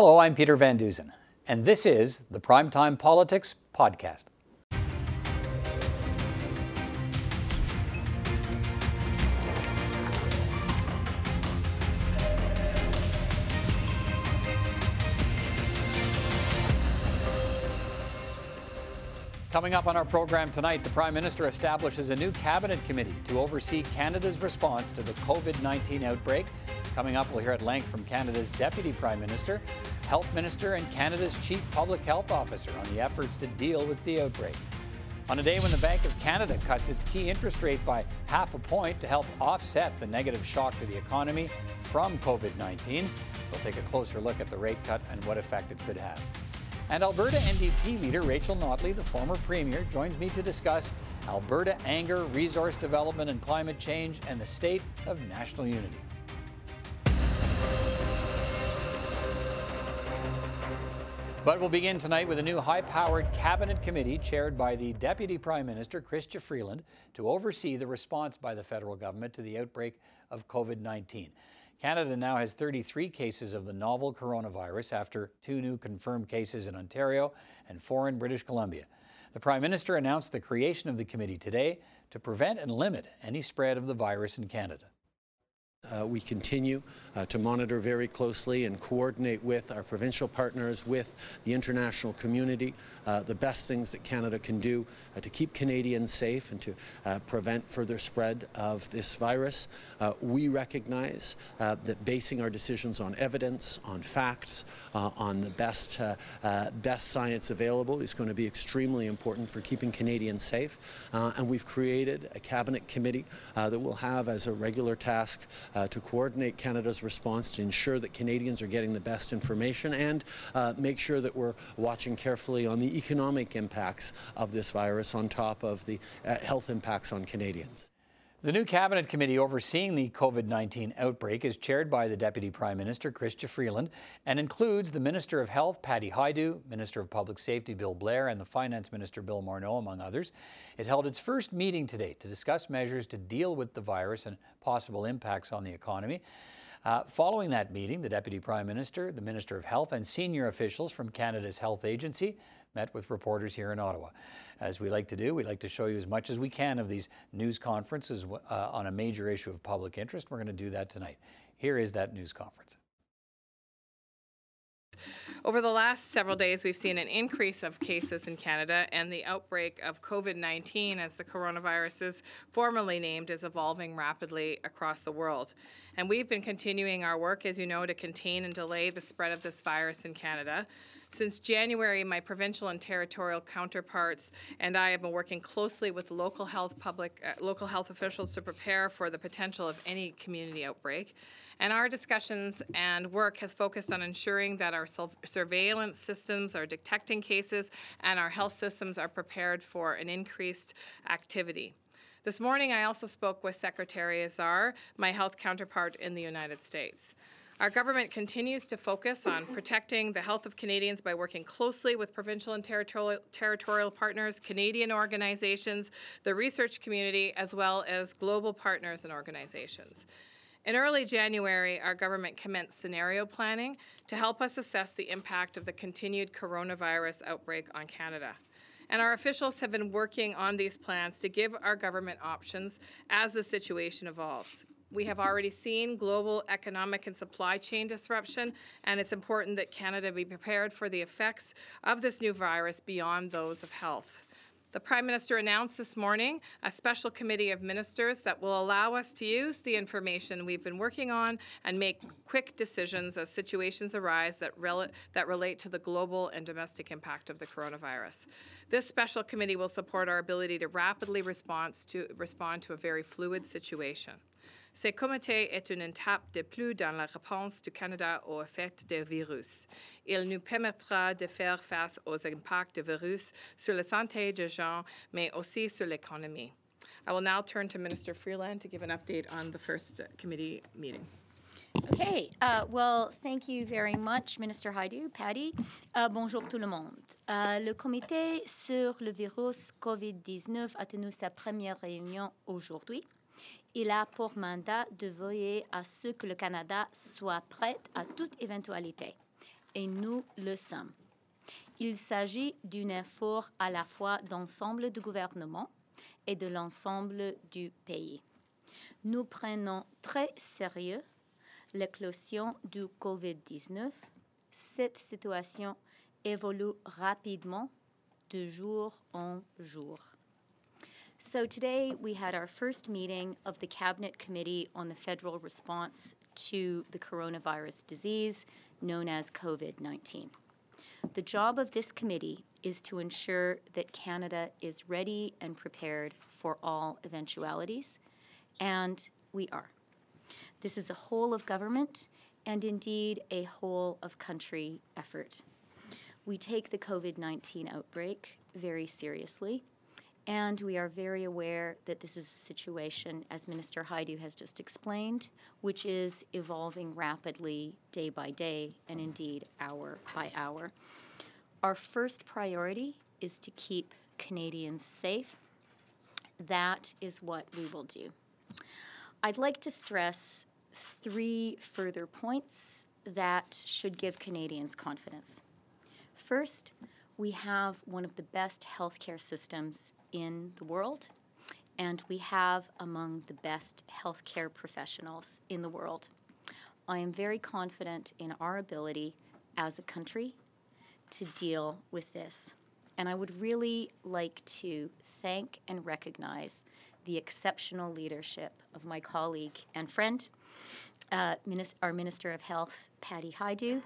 Hello, I'm Peter Van Dusen, and this is the Primetime Politics Podcast. Coming up on our program tonight, the Prime Minister establishes a new cabinet committee to oversee Canada's response to the COVID 19 outbreak. Coming up, we'll hear at length from Canada's Deputy Prime Minister, Health Minister, and Canada's Chief Public Health Officer on the efforts to deal with the outbreak. On a day when the Bank of Canada cuts its key interest rate by half a point to help offset the negative shock to the economy from COVID 19, we'll take a closer look at the rate cut and what effect it could have. And Alberta NDP leader Rachel Notley, the former premier, joins me to discuss Alberta anger, resource development and climate change, and the state of national unity. But we'll begin tonight with a new high powered cabinet committee chaired by the Deputy Prime Minister, Chrystia Freeland, to oversee the response by the federal government to the outbreak of COVID 19. Canada now has 33 cases of the novel coronavirus after two new confirmed cases in Ontario and four in British Columbia. The Prime Minister announced the creation of the committee today to prevent and limit any spread of the virus in Canada. Uh, we continue uh, to monitor very closely and coordinate with our provincial partners, with the international community, uh, the best things that Canada can do uh, to keep Canadians safe and to uh, prevent further spread of this virus. Uh, we recognize that basing our decisions on evidence, on facts, on the best, best science available is going to be extremely important for keeping Canadians safe. and we've created a cabinet committee that will have as a regular task to coordinate Canada's response to ensure that Canadians are getting the best information and uh, make sure that we're watching carefully on the economic impacts of this virus on top of the uh, health impacts on Canadians. The new cabinet committee overseeing the COVID 19 outbreak is chaired by the Deputy Prime Minister, Chrystia Freeland, and includes the Minister of Health, Patty Hajdu, Minister of Public Safety, Bill Blair, and the Finance Minister, Bill Morneau, among others. It held its first meeting today to discuss measures to deal with the virus and possible impacts on the economy. Uh, following that meeting, the Deputy Prime Minister, the Minister of Health, and senior officials from Canada's Health Agency met with reporters here in Ottawa. As we like to do, we like to show you as much as we can of these news conferences uh, on a major issue of public interest. We're going to do that tonight. Here is that news conference. Over the last several days, we've seen an increase of cases in Canada, and the outbreak of COVID 19, as the coronavirus is formally named, is evolving rapidly across the world. And we've been continuing our work, as you know, to contain and delay the spread of this virus in Canada. Since January, my provincial and territorial counterparts and I have been working closely with local health public uh, local health officials to prepare for the potential of any community outbreak. And our discussions and work has focused on ensuring that our surveillance systems are detecting cases and our health systems are prepared for an increased activity. This morning, I also spoke with Secretary Azar, my health counterpart in the United States. Our government continues to focus on protecting the health of Canadians by working closely with provincial and territorial, territorial partners, Canadian organizations, the research community, as well as global partners and organizations. In early January, our government commenced scenario planning to help us assess the impact of the continued coronavirus outbreak on Canada. And our officials have been working on these plans to give our government options as the situation evolves. We have already seen global economic and supply chain disruption, and it's important that Canada be prepared for the effects of this new virus beyond those of health. The Prime Minister announced this morning a special committee of ministers that will allow us to use the information we've been working on and make quick decisions as situations arise that, rel- that relate to the global and domestic impact of the coronavirus. This special committee will support our ability to rapidly to, respond to a very fluid situation. Ce comité est une étape de plus dans la réponse du Canada aux effets du virus. Il nous permettra de faire face aux impacts du virus sur la santé des gens, mais aussi sur l'économie. I will now turn to Minister Freeland to give an update on the first committee meeting. Okay, uh, well, thank you very much, Minister Hajdu, Patty. Uh, bonjour tout le monde. Uh, le comité sur le virus COVID-19 a tenu sa première réunion aujourd'hui. Il a pour mandat de veiller à ce que le Canada soit prêt à toute éventualité. et nous le sommes. Il s'agit d'un effort à la fois d'ensemble du gouvernement et de l'ensemble du pays. Nous prenons très sérieux l'éclosion du COVID-19. Cette situation évolue rapidement de jour en jour. So today we had our first meeting of the Cabinet Committee on the Federal Response to the Coronavirus Disease, known as COVID 19. The job of this committee is to ensure that Canada is ready and prepared for all eventualities, and we are. This is a whole of government and indeed a whole of country effort. We take the COVID 19 outbreak very seriously. And we are very aware that this is a situation, as Minister Hajdu has just explained, which is evolving rapidly day by day and indeed hour by hour. Our first priority is to keep Canadians safe. That is what we will do. I'd like to stress three further points that should give Canadians confidence. First, we have one of the best healthcare systems in the world, and we have among the best healthcare professionals in the world. I am very confident in our ability as a country to deal with this. And I would really like to thank and recognize the exceptional leadership of my colleague and friend, uh, our Minister of Health, Patty Hajdu,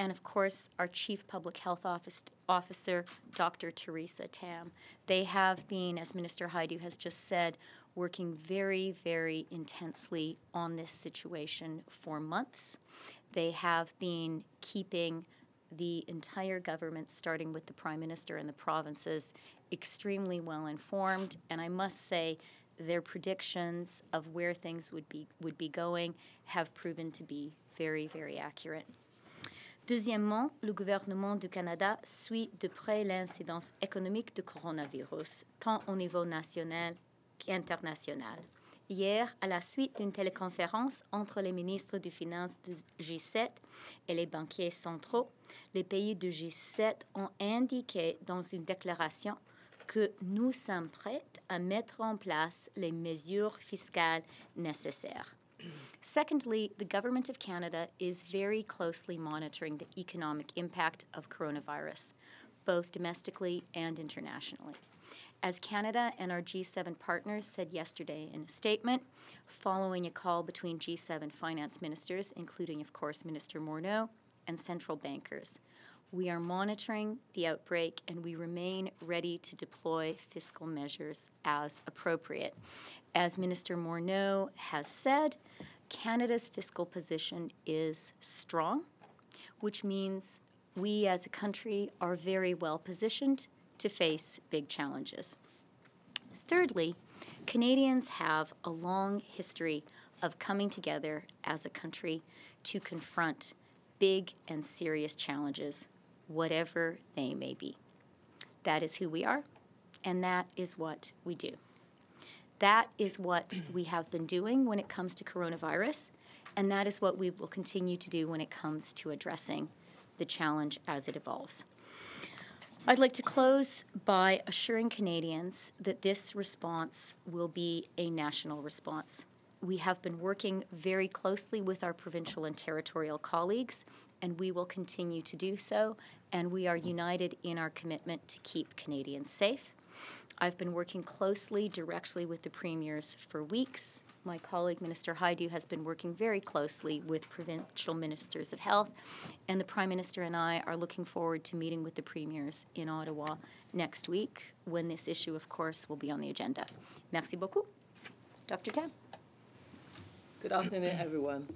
and of course, our Chief Public Health Office, Officer, Dr. Teresa Tam. They have been, as Minister Hajdu has just said, working very, very intensely on this situation for months. They have been keeping the entire government, starting with the Prime Minister and the provinces, extremely well informed. And I must say, their predictions of where things would be would be going have proven to be very, very accurate. Deuxièmement, le gouvernement du Canada suit de près l'incidence économique du coronavirus, tant au niveau national qu'international. Hier, à la suite d'une téléconférence entre les ministres des Finances du G7 et les banquiers centraux, les pays du G7 ont indiqué dans une déclaration que nous sommes prêts à mettre en place les mesures fiscales nécessaires. Secondly, the Government of Canada is very closely monitoring the economic impact of coronavirus, both domestically and internationally. As Canada and our G7 partners said yesterday in a statement, following a call between G7 finance ministers, including, of course, Minister Morneau, and central bankers, we are monitoring the outbreak and we remain ready to deploy fiscal measures as appropriate. As Minister Morneau has said, Canada's fiscal position is strong, which means we as a country are very well positioned to face big challenges. Thirdly, Canadians have a long history of coming together as a country to confront big and serious challenges, whatever they may be. That is who we are, and that is what we do. That is what we have been doing when it comes to coronavirus, and that is what we will continue to do when it comes to addressing the challenge as it evolves. I'd like to close by assuring Canadians that this response will be a national response. We have been working very closely with our provincial and territorial colleagues, and we will continue to do so. And we are united in our commitment to keep Canadians safe. I've been working closely directly with the premiers for weeks. My colleague, Minister Hajdu, has been working very closely with provincial ministers of health, and the Prime Minister and I are looking forward to meeting with the premiers in Ottawa next week when this issue, of course, will be on the agenda. Merci beaucoup. Dr. Tam. Good afternoon, everyone.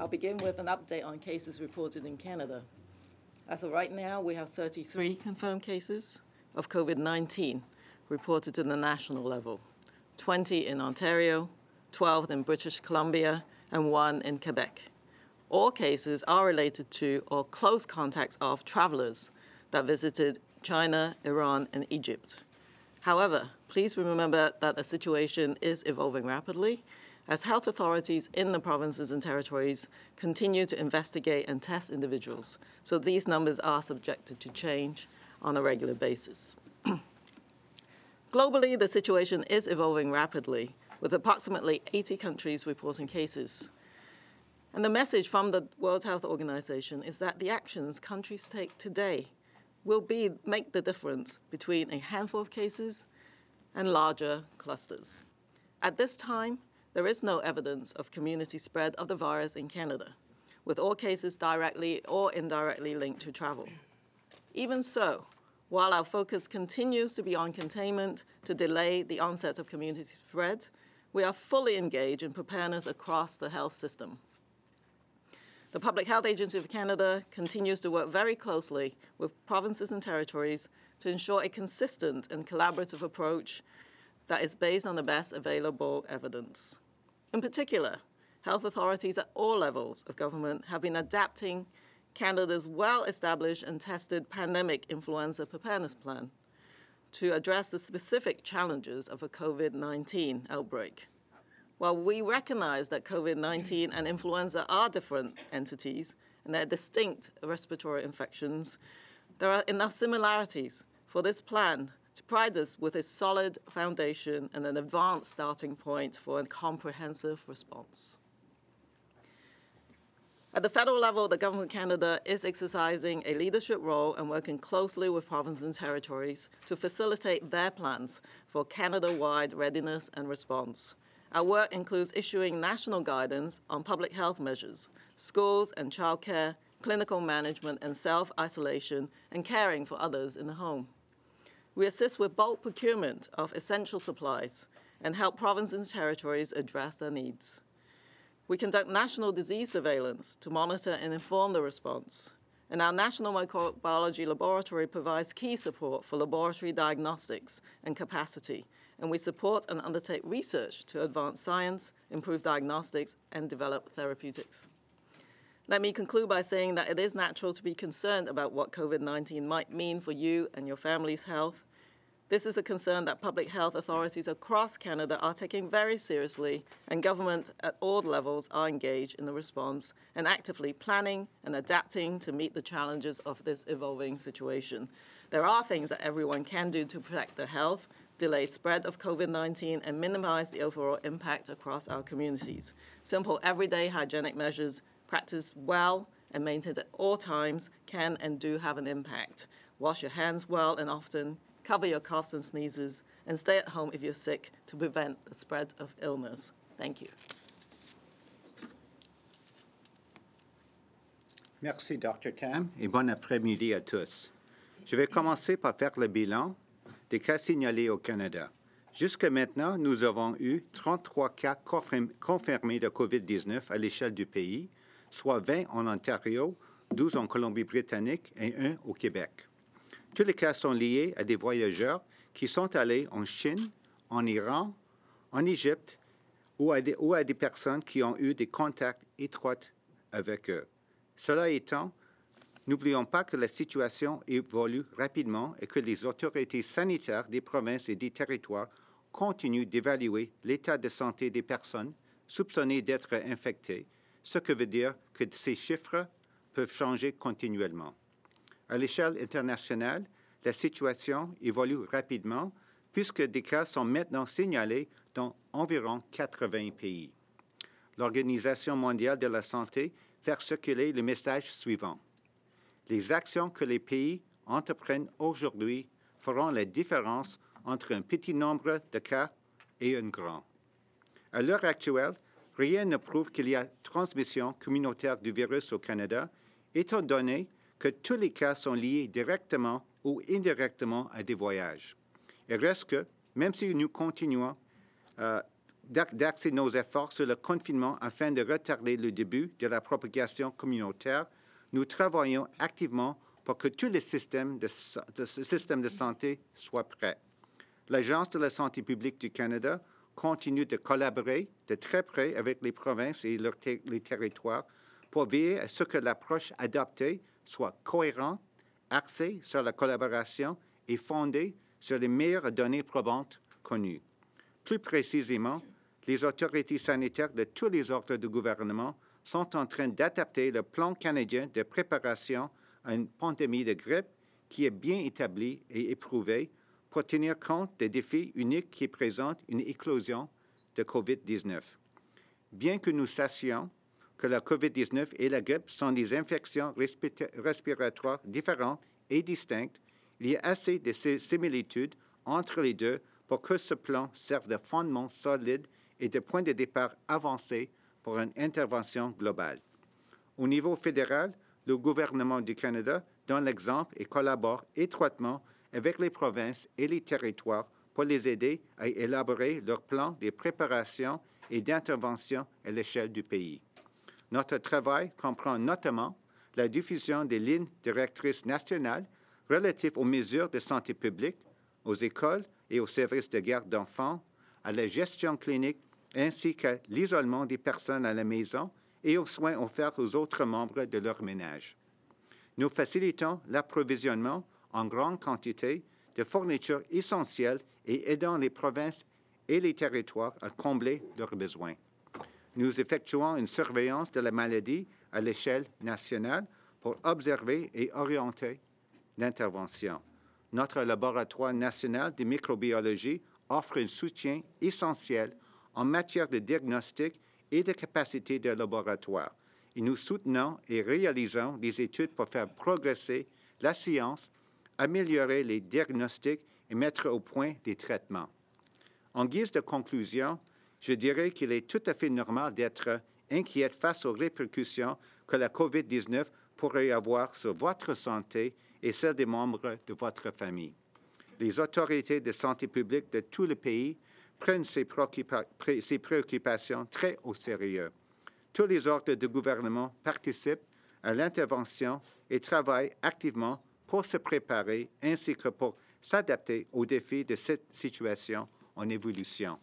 I'll begin with an update on cases reported in Canada. As of right now, we have 33 confirmed cases of COVID 19 reported to the national level 20 in Ontario, 12 in British Columbia, and one in Quebec. All cases are related to or close contacts of travelers that visited China, Iran, and Egypt. However, please remember that the situation is evolving rapidly as health authorities in the provinces and territories continue to investigate and test individuals. So these numbers are subjected to change on a regular basis. Globally, the situation is evolving rapidly, with approximately 80 countries reporting cases. And the message from the World Health Organization is that the actions countries take today will be, make the difference between a handful of cases and larger clusters. At this time, there is no evidence of community spread of the virus in Canada, with all cases directly or indirectly linked to travel. Even so, while our focus continues to be on containment to delay the onset of community spread, we are fully engaged in preparedness across the health system. The Public Health Agency of Canada continues to work very closely with provinces and territories to ensure a consistent and collaborative approach that is based on the best available evidence. In particular, health authorities at all levels of government have been adapting Canada's well established and tested pandemic influenza preparedness plan to address the specific challenges of a COVID 19 outbreak. While we recognize that COVID 19 and influenza are different entities and they're distinct respiratory infections, there are enough similarities for this plan to provide us with a solid foundation and an advanced starting point for a comprehensive response. At the federal level, the Government of Canada is exercising a leadership role and working closely with provinces and territories to facilitate their plans for Canada wide readiness and response. Our work includes issuing national guidance on public health measures, schools and childcare, clinical management and self isolation, and caring for others in the home. We assist with bulk procurement of essential supplies and help provinces and territories address their needs. We conduct national disease surveillance to monitor and inform the response. And our National Microbiology Laboratory provides key support for laboratory diagnostics and capacity. And we support and undertake research to advance science, improve diagnostics, and develop therapeutics. Let me conclude by saying that it is natural to be concerned about what COVID 19 might mean for you and your family's health. This is a concern that public health authorities across Canada are taking very seriously, and government at all levels are engaged in the response and actively planning and adapting to meet the challenges of this evolving situation. There are things that everyone can do to protect their health, delay spread of COVID-19 and minimize the overall impact across our communities. Simple everyday hygienic measures practiced well and maintained at all times can and do have an impact. Wash your hands well and often, cover your coughs and sneezes, and stay at home if you're sick to prevent the spread of illness. Thank you. Merci, Dr. Tam, et bon après-midi à tous. Je vais commencer par faire le bilan des cas signalés au Canada. Jusqu'à maintenant, nous avons eu 33 cas confirmés de COVID-19 à l'échelle du pays, soit 20 en Ontario, 12 en Colombie-Britannique et 1 au Québec. Tous les cas sont liés à des voyageurs qui sont allés en Chine, en Iran, en Égypte ou à des, ou à des personnes qui ont eu des contacts étroits avec eux. Cela étant, N'oublions pas que la situation évolue rapidement et que les autorités sanitaires des provinces et des territoires continuent d'évaluer l'état de santé des personnes soupçonnées d'être infectées, ce qui veut dire que ces chiffres peuvent changer continuellement. À l'échelle internationale, la situation évolue rapidement puisque des cas sont maintenant signalés dans environ 80 pays. L'Organisation mondiale de la santé fait circuler le message suivant les actions que les pays entreprennent aujourd'hui feront la différence entre un petit nombre de cas et un grand. À l'heure actuelle, rien ne prouve qu'il y a transmission communautaire du virus au Canada, étant donné que tous les cas sont liés directement ou indirectement à des voyages. Il reste que, même si nous continuons euh, d'axer nos efforts sur le confinement afin de retarder le début de la propagation communautaire, nous travaillons activement pour que tous les systèmes de, santé soient prêts. L'Agence de la santé publique du Canada continue de collaborer de très près avec les provinces et les territoires pour veiller à ce que l'approche adoptée soit cohérente, axée sur la collaboration et fondée sur les meilleures données probantes connues. Plus précisément, les autorités sanitaires de tous les ordres de gouvernement sont en train d'adapter le plan canadien de préparation à une pandémie de grippe qui est bien établi et éprouvé pour tenir compte des défis uniques qui présentent une éclosion de COVID-19. Bien que nous sachions que la COVID-19 et la grippe sont des infections respiratoires différentes et distinctes, il y a assez de similitudes entre les deux pour que ce plan serve de fondement solide et de point de départ avancé pour une intervention globale. Au niveau fédéral, le gouvernement du Canada donne l'exemple et collabore étroitement avec les provinces et les territoires pour les aider à élaborer leur plan de préparation et d'intervention à l'échelle du pays. Notre travail comprend notamment la diffusion des lignes directrices nationales relatives aux mesures de santé publique, aux écoles et aux services de garde d'enfants, à la gestion clinique ainsi qu'à l'isolement des personnes à la maison et aux soins offerts aux autres membres de leur ménage. Nous facilitons l'approvisionnement en grande quantité de fournitures essentielles et aidant les provinces et les territoires à combler leurs besoins. Nous effectuons une surveillance de la maladie à l'échelle nationale pour observer et orienter l'intervention. Notre laboratoire national de microbiologie offre un soutien essentiel en matière de diagnostic et de capacité de laboratoire. Et nous soutenons et réalisons des études pour faire progresser la science, améliorer les diagnostics et mettre au point des traitements. En guise de conclusion, je dirais qu'il est tout à fait normal d'être inquiet face aux répercussions que la COVID-19 pourrait avoir sur votre santé et celle des membres de votre famille. Les autorités de santé publique de tout le pays prennent ces, préoccupations très au sérieux. Tous les ordres de gouvernement participent à l'intervention et travaillent activement pour se préparer ainsi que pour s'adapter aux défis de cette situation en évolution.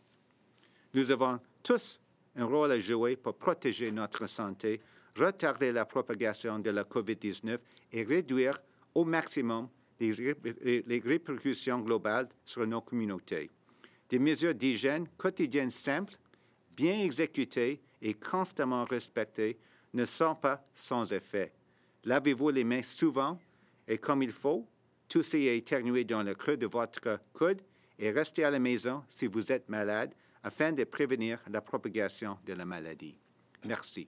Nous avons tous un rôle à jouer pour protéger notre santé, retarder la propagation de la COVID-19 et réduire au maximum les répercussions globales sur nos communautés. Des mesures d'hygiène quotidiennes simples, bien exécutées et constamment respectées ne sont pas sans effet. Lavez-vous les mains souvent et comme il faut, toussez et éternuez dans le creux de votre coude et restez à la maison si vous êtes malade afin de prévenir la propagation de la maladie. Merci.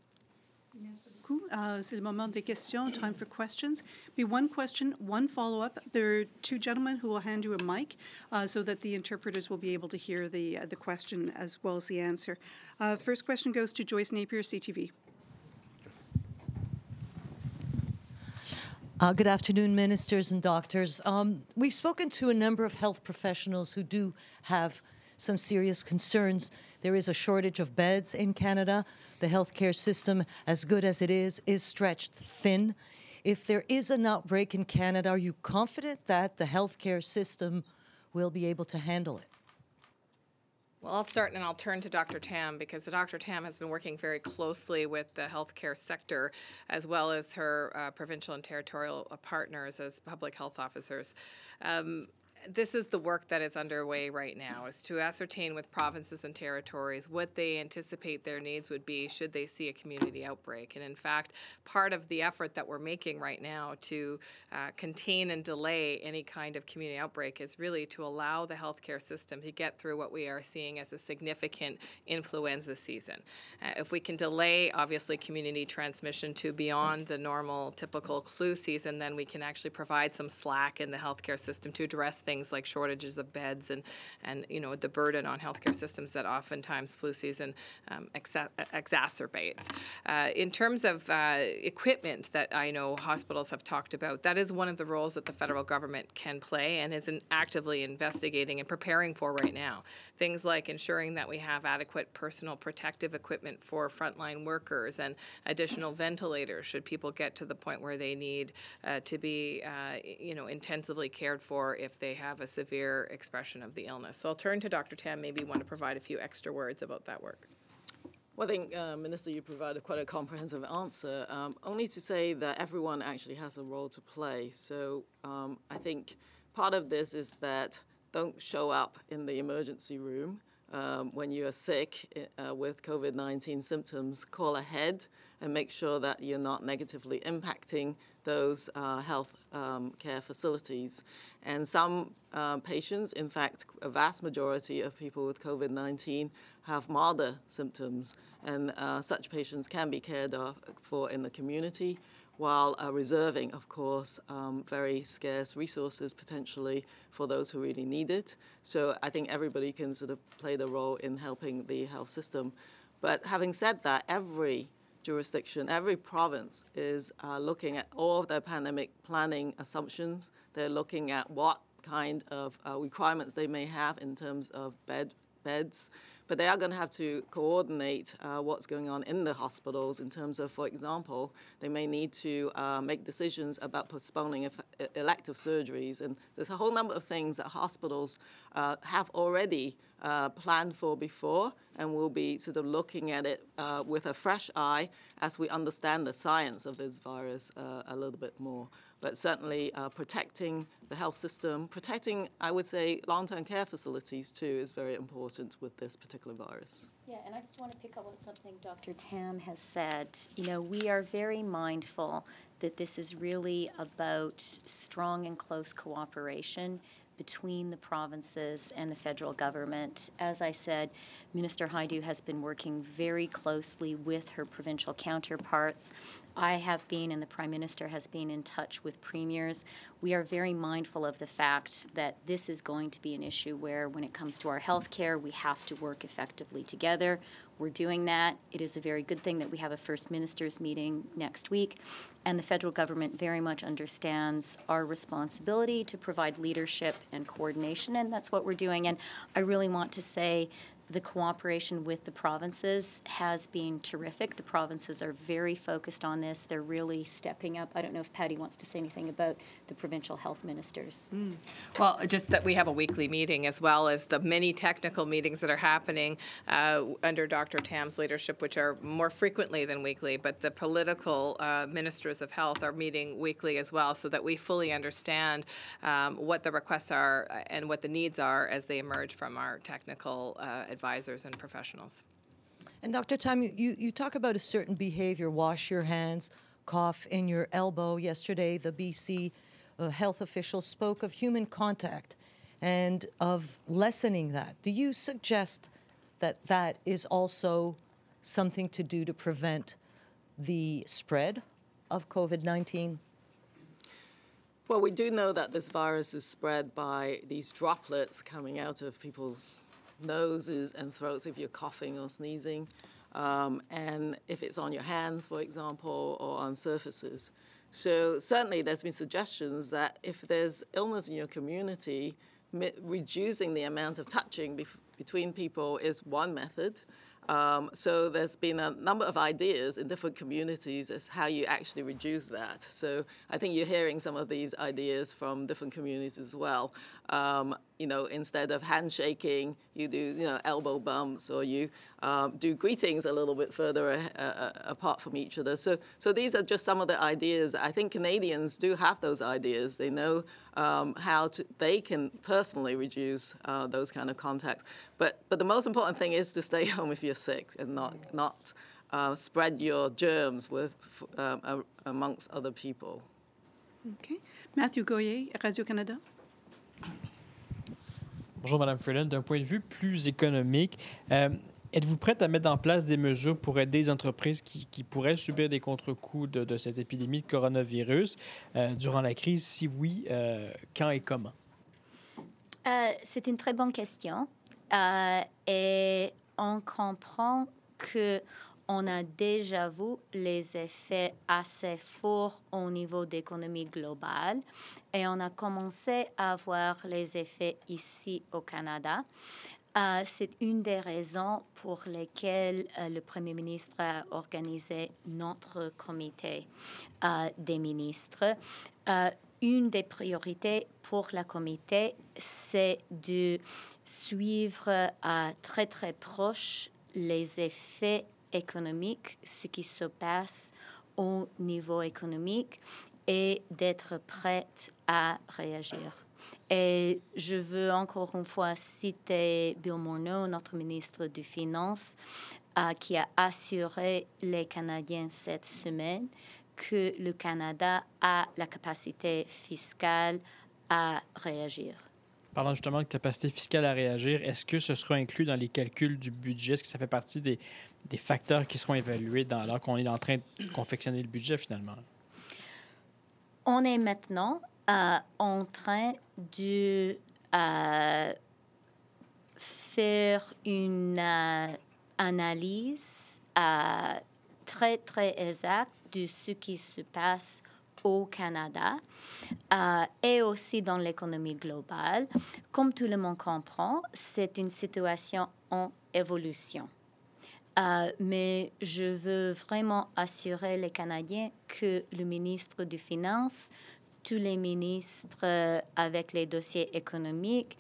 Uh, c'est le moment des questions, time for questions. Be one question, one follow-up. There are two gentlemen who will hand you a mic uh, so that the interpreters will be able to hear the, uh, the question as well as the answer. Uh, first question goes to Joyce Napier, CTV. Uh, good afternoon, ministers and doctors. Um, we've spoken to a number of health professionals who do have some serious concerns. There is a shortage of beds in Canada. The healthcare system, as good as it is, is stretched thin. If there is an outbreak in Canada, are you confident that the healthcare system will be able to handle it? Well, I'll start and I'll turn to Dr. Tam because Dr. Tam has been working very closely with the healthcare sector as well as her uh, provincial and territorial partners as public health officers. Um, this is the work that is underway right now is to ascertain with provinces and territories what they anticipate their needs would be should they see a community outbreak. And in fact part of the effort that we're making right now to uh, contain and delay any kind of community outbreak is really to allow the healthcare system to get through what we are seeing as a significant influenza season. Uh, if we can delay obviously community transmission to beyond the normal typical flu season then we can actually provide some slack in the healthcare system to address things things like shortages of beds and, and you know, the burden on healthcare systems that oftentimes flu season um, exa- exacerbates. Uh, in terms of uh, equipment that I know hospitals have talked about, that is one of the roles that the federal government can play and is actively investigating and preparing for right now. Things like ensuring that we have adequate personal protective equipment for frontline workers and additional ventilators should people get to the point where they need uh, to be, uh, you know, intensively cared for if they have a severe expression of the illness. So I'll turn to Dr. Tam, maybe you want to provide a few extra words about that work. Well, I think, uh, Minister, you provided quite a comprehensive answer. Um, only to say that everyone actually has a role to play. So um, I think part of this is that don't show up in the emergency room um, when you are sick uh, with COVID 19 symptoms, call ahead and make sure that you're not negatively impacting those uh, health um, care facilities. And some uh, patients, in fact, a vast majority of people with COVID 19 have milder symptoms, and uh, such patients can be cared for in the community while uh, reserving, of course, um, very scarce resources potentially for those who really need it. So I think everybody can sort of play the role in helping the health system. But having said that, every jurisdiction, every province is uh, looking at all of their pandemic planning assumptions. They're looking at what kind of uh, requirements they may have in terms of bed beds but they are going to have to coordinate uh, what's going on in the hospitals in terms of, for example, they may need to uh, make decisions about postponing elective surgeries. And there's a whole number of things that hospitals uh, have already uh, planned for before, and we'll be sort of looking at it uh, with a fresh eye as we understand the science of this virus uh, a little bit more but certainly uh, protecting the health system, protecting, I would say, long term care facilities too is very important with this particular virus. Yeah, and I just want to pick up on something Dr. Tam has said. You know, we are very mindful that this is really about strong and close cooperation between the provinces and the federal government. As I said, Minister Hajdu has been working very closely with her provincial counterparts. I have been, and the Prime Minister has been in touch with premiers. We are very mindful of the fact that this is going to be an issue where, when it comes to our health care, we have to work effectively together. We're doing that. It is a very good thing that we have a First Ministers meeting next week, and the federal government very much understands our responsibility to provide leadership and coordination, and that's what we're doing. And I really want to say the cooperation with the provinces has been terrific. The provinces are very focused on this. They're really stepping up. I don't know if Patty wants to say anything about the provincial health ministers. Mm. Well, just that we have a weekly meeting as well as the many technical meetings that are happening uh, under Dr. Tam's leadership, which are more frequently than weekly. But the political uh, ministers of health are meeting weekly as well so that we fully understand um, what the requests are and what the needs are as they emerge from our technical uh, advisors and professionals. And Dr. Tam, you, you talk about a certain behavior wash your hands, cough in your elbow. Yesterday, the BC uh, health officials spoke of human contact and of lessening that. Do you suggest that that is also something to do to prevent the spread of COVID 19? Well, we do know that this virus is spread by these droplets coming out of people's noses and throats if you're coughing or sneezing, um, and if it's on your hands, for example, or on surfaces. So certainly there's been suggestions that if there's illness in your community, reducing the amount of touching bef- between people is one method. Um, so there's been a number of ideas in different communities as how you actually reduce that. So I think you're hearing some of these ideas from different communities as well. Um, you know, instead of handshaking, you do you know elbow bumps or you um, do greetings a little bit further a, a, apart from each other. So so these are just some of the ideas. I think Canadians do have those ideas. They know um, how to they can personally reduce uh, those kind of contacts. But but the most important thing is to stay home if you're sick and not not uh, spread your germs with um, amongst other people. Okay, Matthew Goyer, Radio Canada. Bonjour, Madame Freeland. D'un point de vue plus économique, euh, êtes-vous prête à mettre en place des mesures pour aider les entreprises qui, pourraient subir des contre-coups de, cette épidémie de coronavirus euh, durant la crise? Si oui, euh, quand et comment? C'est une très bonne question. Et on comprend que on a déjà vu les effets assez forts au niveau d'économie globale et on a commencé à voir les effets ici au Canada. Euh, c'est une des raisons pour lesquelles euh, le Premier ministre a organisé notre comité euh, des ministres. une des priorités pour la comité, c'est de suivre très très proche les effets économique, ce qui se passe au niveau économique et d'être prête à réagir. Et je veux encore une fois citer Bill Morneau, notre ministre des Finances, euh, qui a assuré les Canadiens cette semaine que le Canada a la capacité fiscale à réagir. Parlant justement de capacité fiscale à réagir, est-ce que ce sera inclus dans les calculs du budget? Est-ce que ça fait partie des, des facteurs qui seront évalués alors qu'on est en train de confectionner le budget finalement? On est maintenant euh, en train de euh, faire une euh, analyse très, très exacte de ce qui se passe au Canada et aussi dans l'économie globale. Comme tout le monde comprend, c'est une situation en évolution. Euh, mais je veux vraiment assurer les Canadiens que le ministre des Finances, tous les ministres euh, avec les dossiers économiques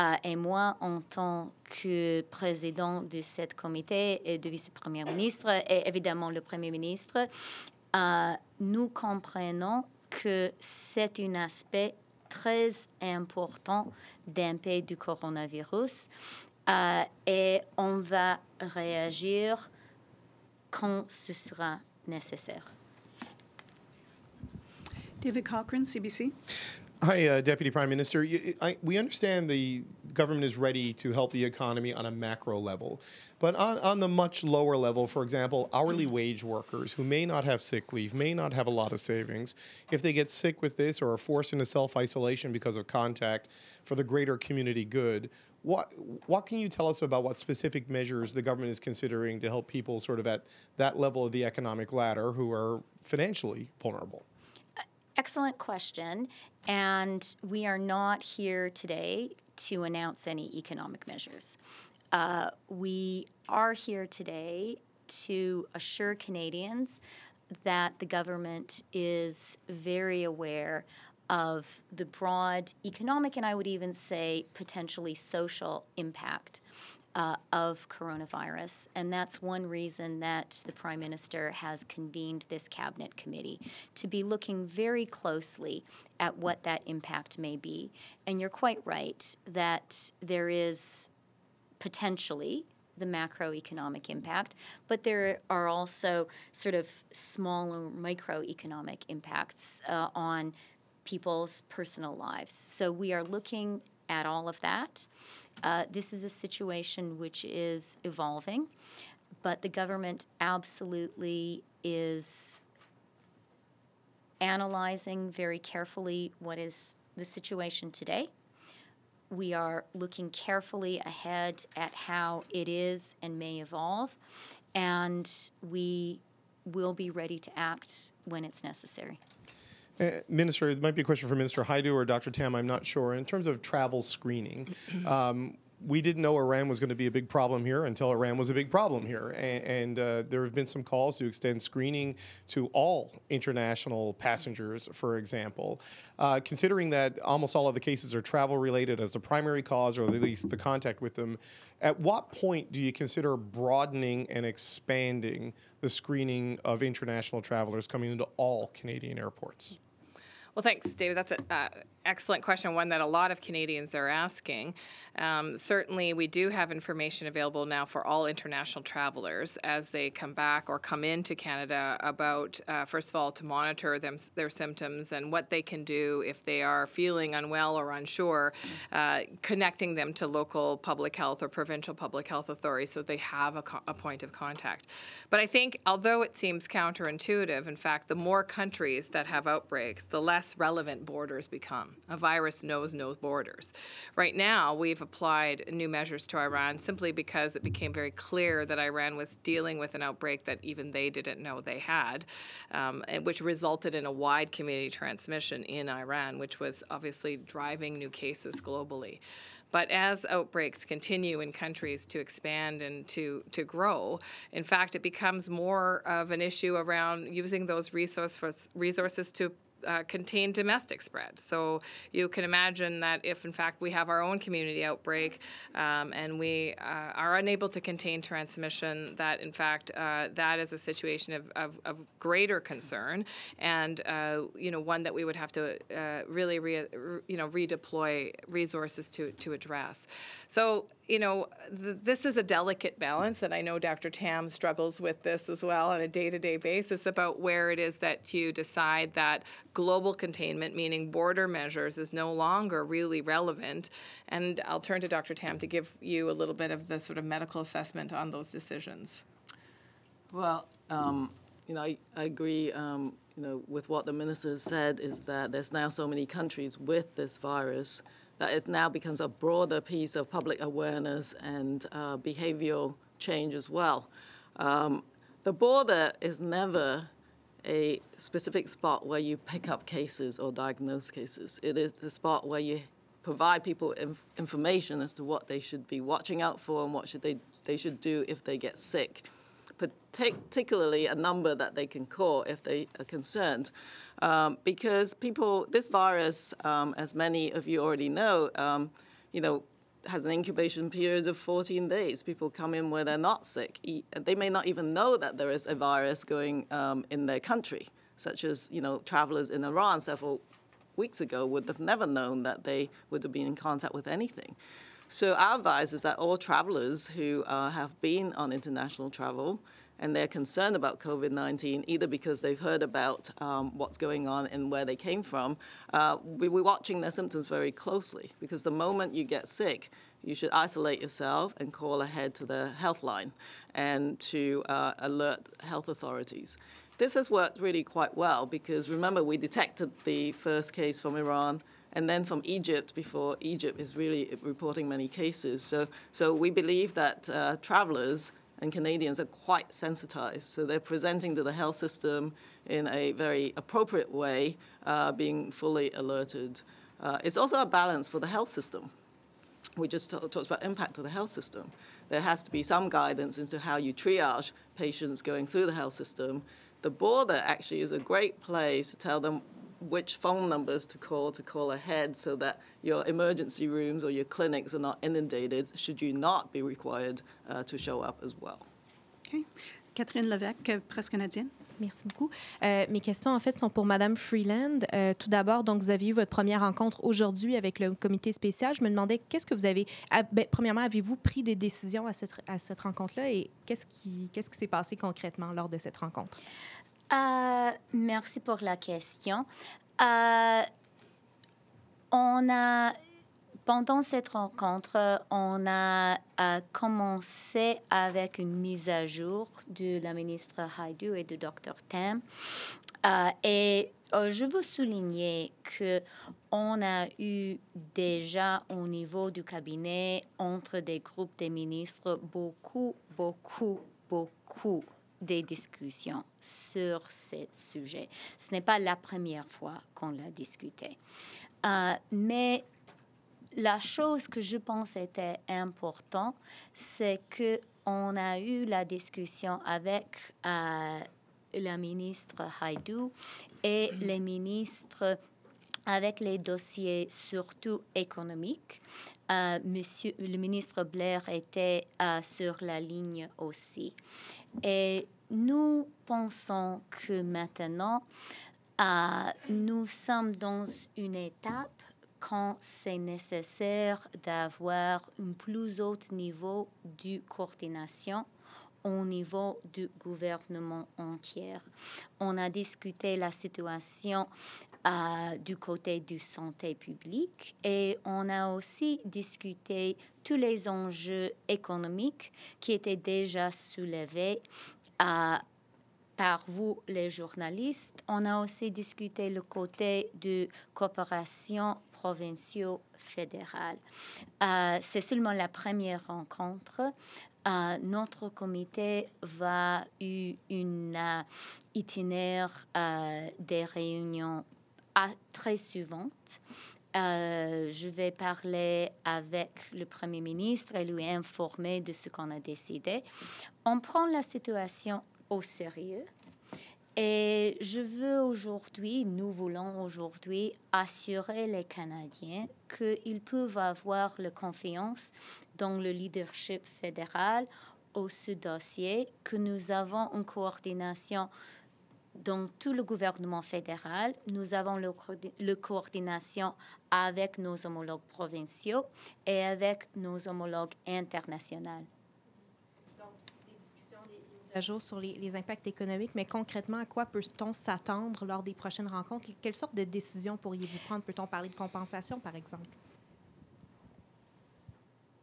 euh, et moi, en tant que président de ce comité et de vice-premier ministre, et évidemment le premier ministre, nous comprenons que c'est un aspect très important pays du coronavirus euh, et on va réagir quand ce sera nécessaire. David Cochrane, CBC. Hi, uh, Deputy Prime Minister. You, I, we understand the government is ready to help the economy on a macro level. But on, on the much lower level, for example, hourly wage workers who may not have sick leave, may not have a lot of savings, if they get sick with this or are forced into self isolation because of contact for the greater community good, what, what can you tell us about what specific measures the government is considering to help people sort of at that level of the economic ladder who are financially vulnerable? Excellent question. And we are not here today to announce any economic measures. Uh, we are here today to assure Canadians that the government is very aware of the broad economic and I would even say potentially social impact uh, of coronavirus. And that's one reason that the Prime Minister has convened this Cabinet Committee to be looking very closely at what that impact may be. And you're quite right that there is potentially the macroeconomic impact, but there are also sort of smaller microeconomic impacts uh, on people's personal lives. So we are looking at all of that. Uh, this is a situation which is evolving, but the government absolutely is analyzing very carefully what is the situation today. We are looking carefully ahead at how it is and may evolve, and we will be ready to act when it's necessary. Uh, Minister, it might be a question for Minister Hajdu or Dr. Tam, I'm not sure. In terms of travel screening, um, we didn't know Iran was going to be a big problem here until Iran was a big problem here. And, and uh, there have been some calls to extend screening to all international passengers, for example. Uh, considering that almost all of the cases are travel related as the primary cause, or at least the contact with them, at what point do you consider broadening and expanding the screening of international travelers coming into all Canadian airports? Well, thanks, David. That's an uh, excellent question, one that a lot of Canadians are asking. Um, certainly, we do have information available now for all international travelers as they come back or come into Canada about, uh, first of all, to monitor them, their symptoms and what they can do if they are feeling unwell or unsure, uh, connecting them to local public health or provincial public health authorities so they have a, co- a point of contact. But I think, although it seems counterintuitive, in fact, the more countries that have outbreaks, the less relevant borders become. A virus knows no borders. Right now, we've applied new measures to Iran simply because it became very clear that Iran was dealing with an outbreak that even they didn't know they had, um, and which resulted in a wide community transmission in Iran, which was obviously driving new cases globally. But as outbreaks continue in countries to expand and to, to grow, in fact, it becomes more of an issue around using those resource, resources to uh, contain domestic spread. So you can imagine that if, in fact, we have our own community outbreak um, and we uh, are unable to contain transmission, that in fact uh, that is a situation of, of, of greater concern and uh, you know one that we would have to uh, really re, you know redeploy resources to to address. So you know, th- this is a delicate balance, and I know Dr. Tam struggles with this as well on a day to day basis about where it is that you decide that global containment, meaning border measures, is no longer really relevant. And I'll turn to Dr. Tam to give you a little bit of the sort of medical assessment on those decisions. Well, um, you know, I, I agree. Um, you know, with what the minister said, is that there's now so many countries with this virus that it now becomes a broader piece of public awareness and uh, behavioral change as well. Um, the border is never a specific spot where you pick up cases or diagnose cases. It is the spot where you provide people inf- information as to what they should be watching out for and what should they, they should do if they get sick particularly a number that they can call if they are concerned. Um, because people, this virus, um, as many of you already know, um, you know, has an incubation period of 14 days. People come in where they're not sick. They may not even know that there is a virus going um, in their country, such as, you know, travelers in Iran several weeks ago would have never known that they would have been in contact with anything. So our advice is that all travelers who uh, have been on international travel and they're concerned about COVID 19, either because they've heard about um, what's going on and where they came from, uh, we, we're watching their symptoms very closely because the moment you get sick, you should isolate yourself and call ahead to the health line and to uh, alert health authorities. This has worked really quite well because remember, we detected the first case from Iran and then from Egypt before Egypt is really reporting many cases. So, so we believe that uh, travelers and Canadians are quite sensitized. So they're presenting to the health system in a very appropriate way, uh, being fully alerted. Uh, it's also a balance for the health system. We just t- talked about impact to the health system. There has to be some guidance into how you triage patients going through the health system. The border actually is a great place to tell them which phone numbers to call to call ahead so that your emergency rooms or your clinics are not inundated should you not be required uh, to show up as well. Okay. Catherine Levesque, Presse canadienne. Merci beaucoup. Euh, mes questions, en fait, sont pour Madame Freeland. Euh, tout d'abord, donc, vous avez eu votre première rencontre aujourd'hui avec le comité spécial. Je me demandais, qu'est-ce que vous avez... Ah, ben, premièrement, avez-vous pris des décisions à cette, à cette rencontre-là et qu'est-ce qui qu'est-ce qui s'est passé concrètement lors de cette rencontre? Euh, merci pour la question. Euh, on a, pendant cette rencontre, on a, commencé avec une mise à jour de la ministre Haidu et du docteur Tam. Euh, et je veux souligner que on a eu déjà au niveau du cabinet entre des groupes de ministres beaucoup, beaucoup, beaucoup des discussions sur ce sujet. Ce n'est pas la première fois qu'on l'a discuté. Euh, mais la chose que je pense était importante, c'est que on a eu la discussion avec euh, la ministre Haidou et les ministres avec les dossiers surtout économiques. Euh, monsieur, le ministre Blair était sur la ligne aussi. Et nous pensons que maintenant, euh, nous sommes dans une étape quand c'est nécessaire d'avoir un plus haut niveau de coordination au niveau du gouvernement entier. On a discuté la situation euh, du côté du santé publique et on a aussi discuté tous les enjeux économiques qui étaient déjà soulevés euh, par vous, les journalistes. On a aussi discuté le côté de coopération provinciaux fédérale. Euh, c'est seulement la première rencontre. Notre comité va eu une itinéraire des réunions très suivantes. je vais parler avec le Premier ministre et lui informer de ce qu'on a décidé. On prend la situation au sérieux Et je veux aujourd'hui, nous voulons aujourd'hui assurer les Canadiens qu'ils peuvent avoir la confiance dans le leadership fédéral au ce dossier, que nous avons une coordination dans tout le gouvernement fédéral. Nous avons le, le coordination avec nos homologues provinciaux et avec nos homologues internationaux à jour sur les, les, impacts économiques, mais concrètement, à quoi peut-on s'attendre lors des prochaines rencontres? Quelle sorte de décisions pourriez-vous prendre? Peut-on parler de compensation, par exemple?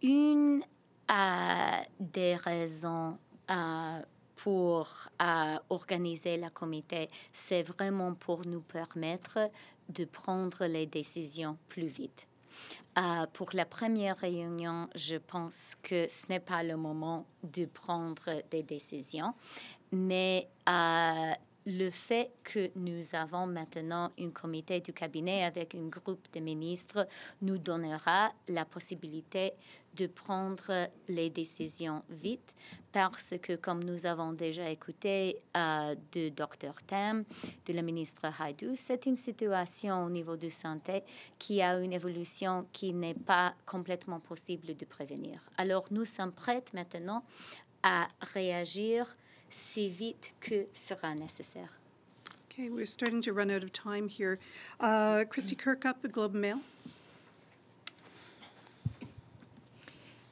Une euh, des raisons euh, pour euh, organiser la comité, c'est vraiment pour nous permettre de prendre les décisions plus vite. Euh, pour la première réunion, je pense que ce n'est pas le moment de prendre des décisions, mais euh, le fait que nous avons maintenant un comité du cabinet avec un groupe de ministres nous donnera la possibilité de prendre les décisions vite parce que, comme nous avons déjà écouté euh, de Dr. Tam, de la ministre Haidou, c'est une situation au niveau de santé qui a une évolution qui n'est pas complètement possible de prévenir. Alors, nous sommes prêts maintenant à réagir si vite que sera nécessaire. Okay, we're starting to run out of time here. Uh, Christy Kirkup, Globe Mail.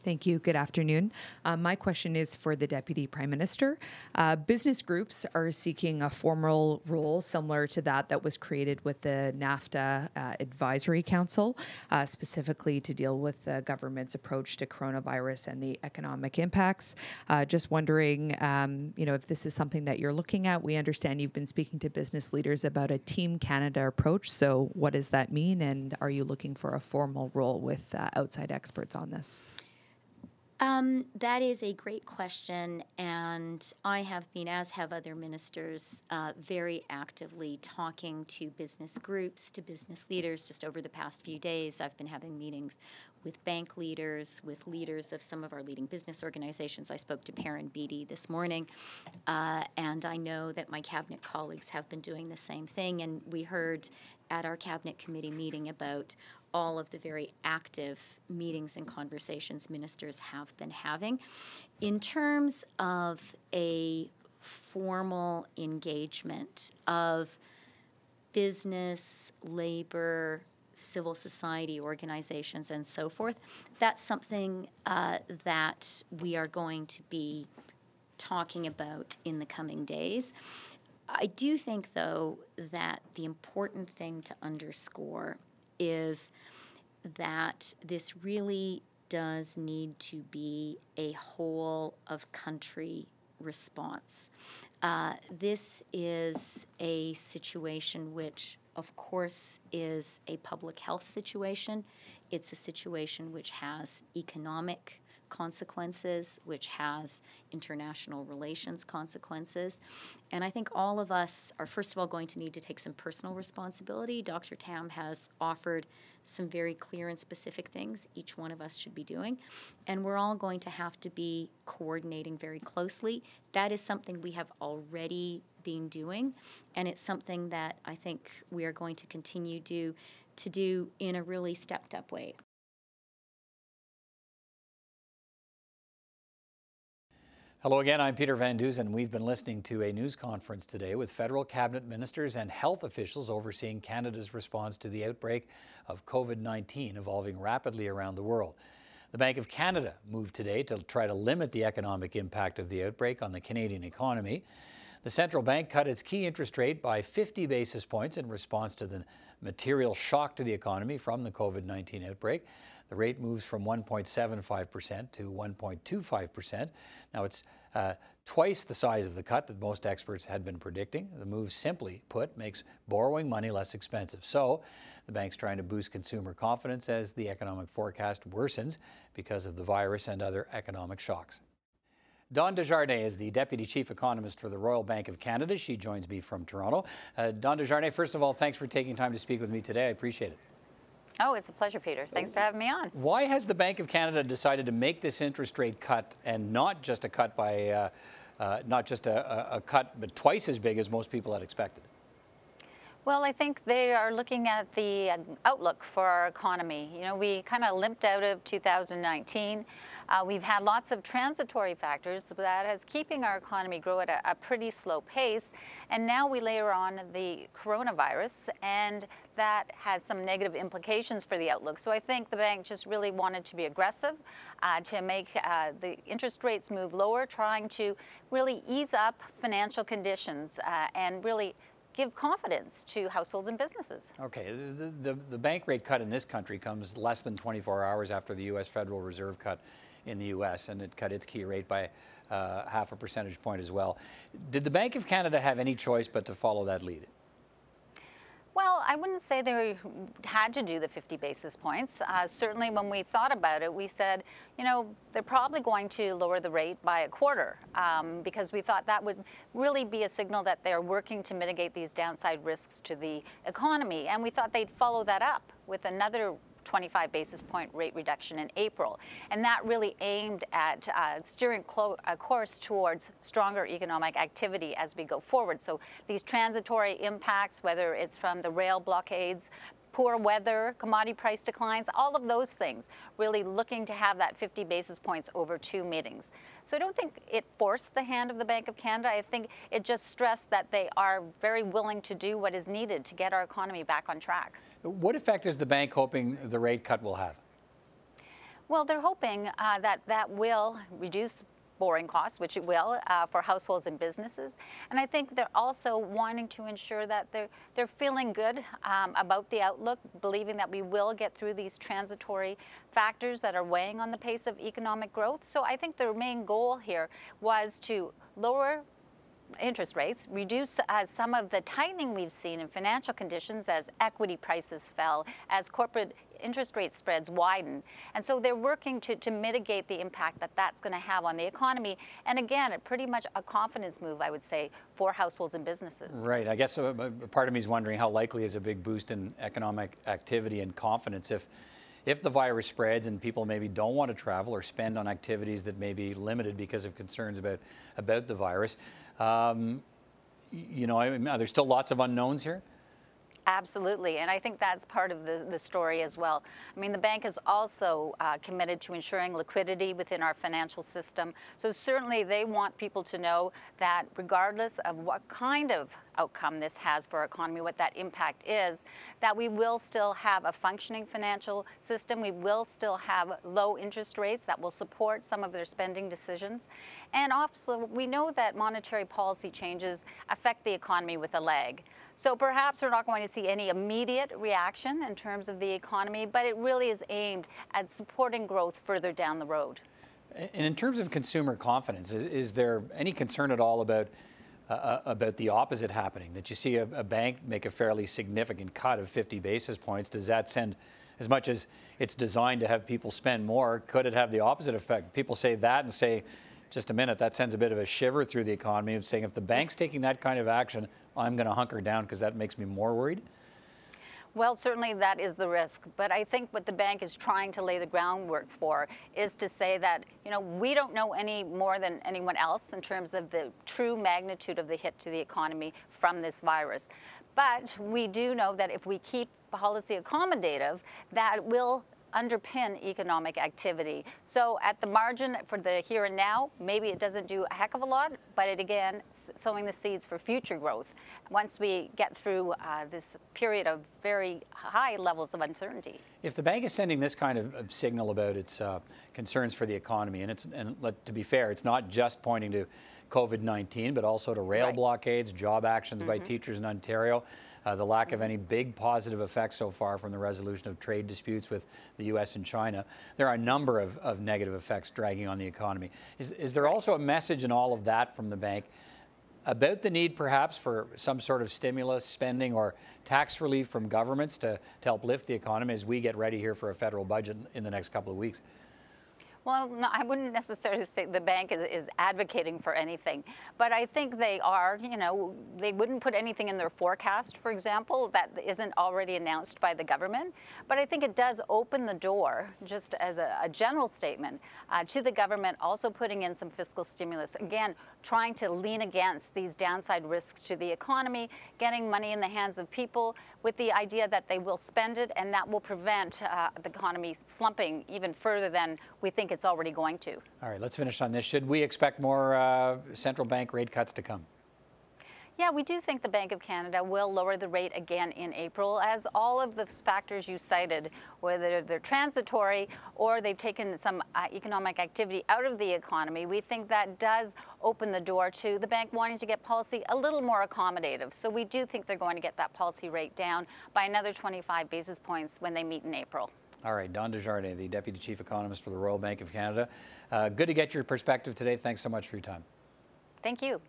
Thank you. Good afternoon. Uh, my question is for the Deputy Prime Minister. Uh, business groups are seeking a formal role similar to that that was created with the NAFTA uh, Advisory Council, uh, specifically to deal with the government's approach to coronavirus and the economic impacts. Uh, just wondering, um, you know, if this is something that you're looking at. We understand you've been speaking to business leaders about a Team Canada approach. So, what does that mean? And are you looking for a formal role with uh, outside experts on this? Um, that is a great question, and I have been, as have other ministers, uh, very actively talking to business groups, to business leaders. Just over the past few days, I've been having meetings with bank leaders, with leaders of some of our leading business organizations. I spoke to Perrin Beatty this morning, uh, and I know that my cabinet colleagues have been doing the same thing. And we heard at our cabinet committee meeting about all of the very active meetings and conversations ministers have been having. In terms of a formal engagement of business, labor, civil society organizations, and so forth, that's something uh, that we are going to be talking about in the coming days. I do think, though, that the important thing to underscore is that this really does need to be a whole of country response. Uh, this is a situation which, of course, is a public health situation. It's a situation which has economic consequences, which has international relations consequences. And I think all of us are, first of all, going to need to take some personal responsibility. Dr. Tam has offered some very clear and specific things each one of us should be doing. And we're all going to have to be coordinating very closely. That is something we have already been doing, and it's something that I think we are going to continue to, to do in a really stepped up way. Hello again, I'm Peter Van Dusen. We've been listening to a news conference today with federal cabinet ministers and health officials overseeing Canada's response to the outbreak of COVID 19 evolving rapidly around the world. The Bank of Canada moved today to try to limit the economic impact of the outbreak on the Canadian economy. The central bank cut its key interest rate by 50 basis points in response to the material shock to the economy from the COVID 19 outbreak. The rate moves from 1.75% to 1.25%. Now it's uh, twice the size of the cut that most experts had been predicting. The move, simply put, makes borrowing money less expensive. So the bank's trying to boost consumer confidence as the economic forecast worsens because of the virus and other economic shocks. Dawn Desjardins is the Deputy Chief Economist for the Royal Bank of Canada. She joins me from Toronto. Uh, Dawn Desjardins, first of all, thanks for taking time to speak with me today. I appreciate it. Oh, it's a pleasure, Peter. Thanks for having me on. Why has the Bank of Canada decided to make this interest rate cut and not just a cut by uh, uh, not just a, a, cut, but twice as big as most people had expected. Well, I think they are looking at the uh, outlook for our economy. You know, we kind of limped out of 2019. Uh, we've had lots of transitory factors that is keeping our economy grow at a, a, pretty slow pace. And now we layer on the coronavirus, and that has some negative implications for the outlook. So I think the bank just really wanted to be aggressive, uh, to make uh, the interest rates move lower, trying to really ease up financial conditions uh, and really give confidence to households and businesses. Okay, the, the, the, bank rate cut in this country comes less than 24 hours after the U.S. Federal Reserve cut in the U.S., and it cut its key rate by uh, half a percentage point as well. Did the Bank of Canada have any choice but to follow that lead? Well, I wouldn't say they had to do the 50 basis points. Uh, certainly, when we thought about it, we said, you know, they're probably going to lower the rate by a quarter um, because we thought that would really be a signal that they're working to mitigate these downside risks to the economy. And we thought they'd follow that up with another 25 basis point rate reduction in April. And that really aimed at uh, steering clo- a course towards stronger economic activity as we go forward. So these transitory impacts, whether it's from the rail blockades, poor weather, commodity price declines, all of those things, really looking to have that 50 basis points over two meetings. So I don't think it forced the hand of the Bank of Canada. I think it just stressed that they are very willing to do what is needed to get our economy back on track. What effect is the bank hoping the rate cut will have? Well, they're hoping uh, that that will reduce borrowing costs, which it will uh, for households and businesses. And I think they're also wanting to ensure that they're, they're feeling good um, about the outlook, believing that we will get through these transitory factors that are weighing on the pace of economic growth. So I think their main goal here was to lower interest rates, reduce uh, some of the tightening we've seen in financial conditions as equity prices fell, as corporate interest rate spreads widen. And so they're working to, to mitigate the impact that that's going to have on the economy. And again, pretty much a confidence move, I would say, for households and businesses. Right. I guess uh, part of me is wondering how likely is a big boost in economic activity and confidence if if the virus spreads and people maybe don't want to travel or spend on activities that may be limited because of concerns about about the virus. Um, you know, are there still lots of unknowns here? Absolutely, and I think that's part of the, the story as well. I mean, the bank is also uh, committed to ensuring liquidity within our financial system. So certainly they want people to know that regardless of what kind of outcome this has for our economy, what that impact is, that we will still have a functioning financial system. We will still have low interest rates that will support some of their spending decisions. And also, we know that monetary policy changes affect the economy with a lag. So perhaps we're not going to see any immediate reaction in terms of the economy, but it really is aimed at supporting growth further down the road. And in terms of consumer confidence, is, is there any concern at all about uh, about the opposite happening? That you see a, a, bank make a fairly significant cut of 50 basis points, does that send, as much as it's designed to have people spend more, could it have the opposite effect? People say that and say, just a minute, that sends a bit of a shiver through the economy of saying if the bank's taking that kind of action, I'm going to hunker down because that makes me more worried? Well, certainly that is the risk. But I think what the bank is trying to lay the groundwork for is to say that, you know, we don't know any more than anyone else in terms of the true magnitude of the hit to the economy from this virus. But we do know that if we keep policy accommodative, that will underpin economic activity. So at the margin for the here and now, maybe it doesn't do a heck of a lot, but it again sowing the seeds for future growth once we get through uh, this period of very high levels of uncertainty. If the bank is sending this kind of, signal about its uh, concerns for the economy, and it's and let, to be fair, it's not just pointing to COVID-19, but also to rail right. blockades, job actions mm-hmm. by teachers in Ontario uh, the lack of any big positive effects so far from the resolution of trade disputes with the U.S. and China. There are a number of, of negative effects dragging on the economy. Is, is there also a message in all of that from the bank about the need perhaps for some sort of stimulus spending or tax relief from governments to, to help lift the economy as we get ready here for a federal budget in the next couple of weeks? Well, no, I wouldn't necessarily say the bank is, is, advocating for anything, but I think they are, you know, they wouldn't put anything in their forecast, for example, that isn't already announced by the government. But I think it does open the door, just as a, a general statement, uh, to the government also putting in some fiscal stimulus. Again, trying to lean against these downside risks to the economy, getting money in the hands of people with the idea that they will spend it and that will prevent uh, the economy slumping even further than we think it's already going to. All right, let's finish on this. Should we expect more uh, central bank rate cuts to come? Yeah, we do think the Bank of Canada will lower the rate again in April, as all of the factors you cited, whether they're transitory or they've taken some uh, economic activity out of the economy, we think that does open the door to the bank wanting to get policy a little more accommodative. So we do think they're going to get that policy rate down by another 25 basis points when they meet in April. All right, Dawn Desjardins, the Deputy Chief Economist for the Royal Bank of Canada. Uh, good to get your perspective today. Thanks so much for your time. Thank you.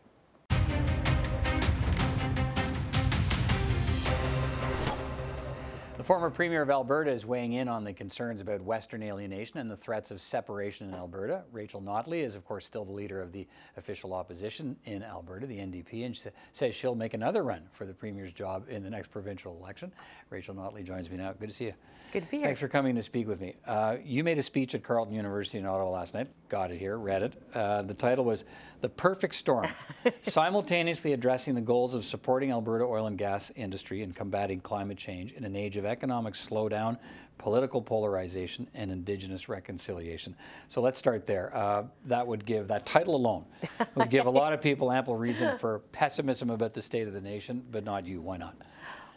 The former Premier of Alberta is weighing in on the concerns about Western alienation and the threats of separation in Alberta. Rachel Notley is, of course, still the leader of the official opposition in Alberta, the NDP, and she says she'll make another run for the Premier's job in the next provincial election. Rachel Notley joins me now. Good to see you. Good to be here. Thanks for coming to speak with me. Uh, you made a speech at Carleton University in Ottawa last night. Got it here, read it. Uh, the title was The Perfect Storm Simultaneously Addressing the Goals of Supporting Alberta Oil and Gas Industry and Combating Climate Change in an Age of economic slowdown, political polarization, and Indigenous reconciliation. So let's start there. Uh, that would give, that title alone would give a lot of people ample reason for pessimism about the state of the nation, but not you. Why not?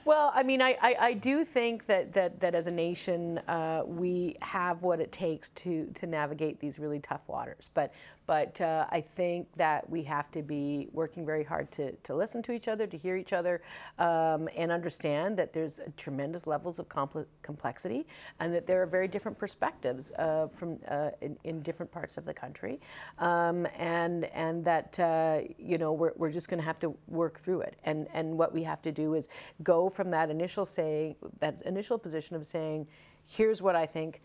Well, I mean, I, I, I, do think that, that, that as a nation, uh, we have what it takes to, to navigate these really tough waters. But but uh, I think that we have to be working very hard to, to listen to each other, to hear each other, um, and understand that there's tremendous levels of compl- complexity and that there are very different perspectives uh, from uh, in, in, different parts of the country. Um, and, and that, uh, you know, we're, we're just going to have to work through it. And, and what we have to do is go from that initial saying, that initial position of saying, here's what I think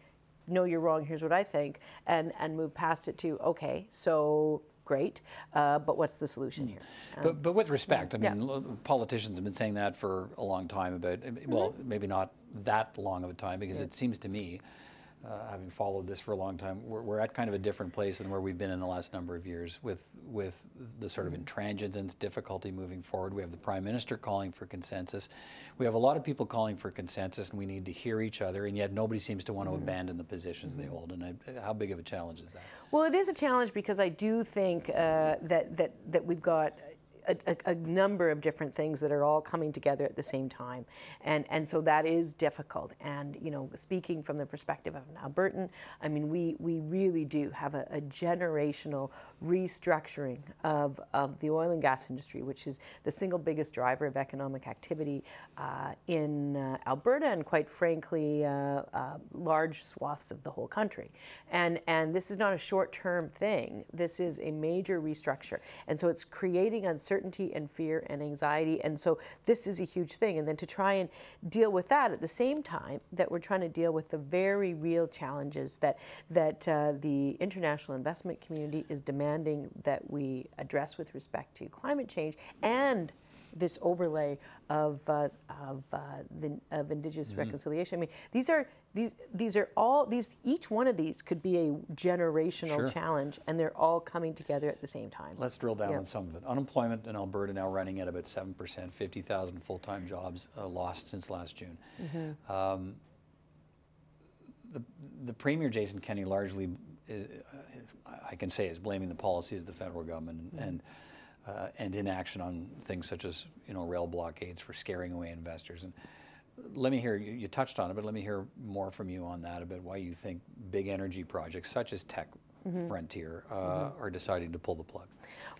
no, you're wrong, here's what I think, and, and move past it to, okay, so great, uh, but what's the solution here? Um, but, but with respect, I mean, yeah. politicians have been saying that for a long time about, well, mm-hmm. maybe not that long of a time, because yeah. it seems to me uh, having followed this for a long time, we're, we're, at kind of a different place than where we've been in the last number of years with, with the sort of mm-hmm. intransigence, difficulty moving forward. We have the Prime Minister calling for consensus. We have a lot of people calling for consensus, and we need to hear each other, and yet nobody seems to want to mm-hmm. abandon the positions mm-hmm. they hold. And I, how big of a challenge is that? Well, it is a challenge because I do think uh, that, that, that we've got a, a, number of different things that are all coming together at the same time. And, and so that is difficult. And, you know, speaking from the perspective of an Albertan, I mean, we, we really do have a, a generational restructuring of, of the oil and gas industry, which is the single biggest driver of economic activity uh, in uh, Alberta and, quite frankly, uh, uh large swaths of the whole country. And, and this is not a short term thing, this is a major restructure. And so it's creating uncertainty uncertainty and fear and anxiety. And so this is a huge thing. And then to try and deal with that at the same time that we're trying to deal with the very real challenges that, that uh, the international investment community is demanding that we address with respect to climate change and this overlay of uh, of, uh, the, of indigenous mm-hmm. reconciliation. I mean, these are these these are all these each one of these could be a generational sure. challenge, and they're all coming together at the same time. Let's drill down yeah. on some of it. Unemployment in Alberta now running at about seven percent, fifty thousand full-time jobs uh, lost since last June. Mm-hmm. Um, the, the Premier Jason Kenney largely, is, uh, I can say, is blaming the policies of the federal government and, mm-hmm. and uh, and inaction on things such as you know rail blockades for scaring away investors. And let me hear you, you, touched on it, but let me hear more from you on that about why you think big energy projects such as Teck frontier uh, are deciding to pull the plug?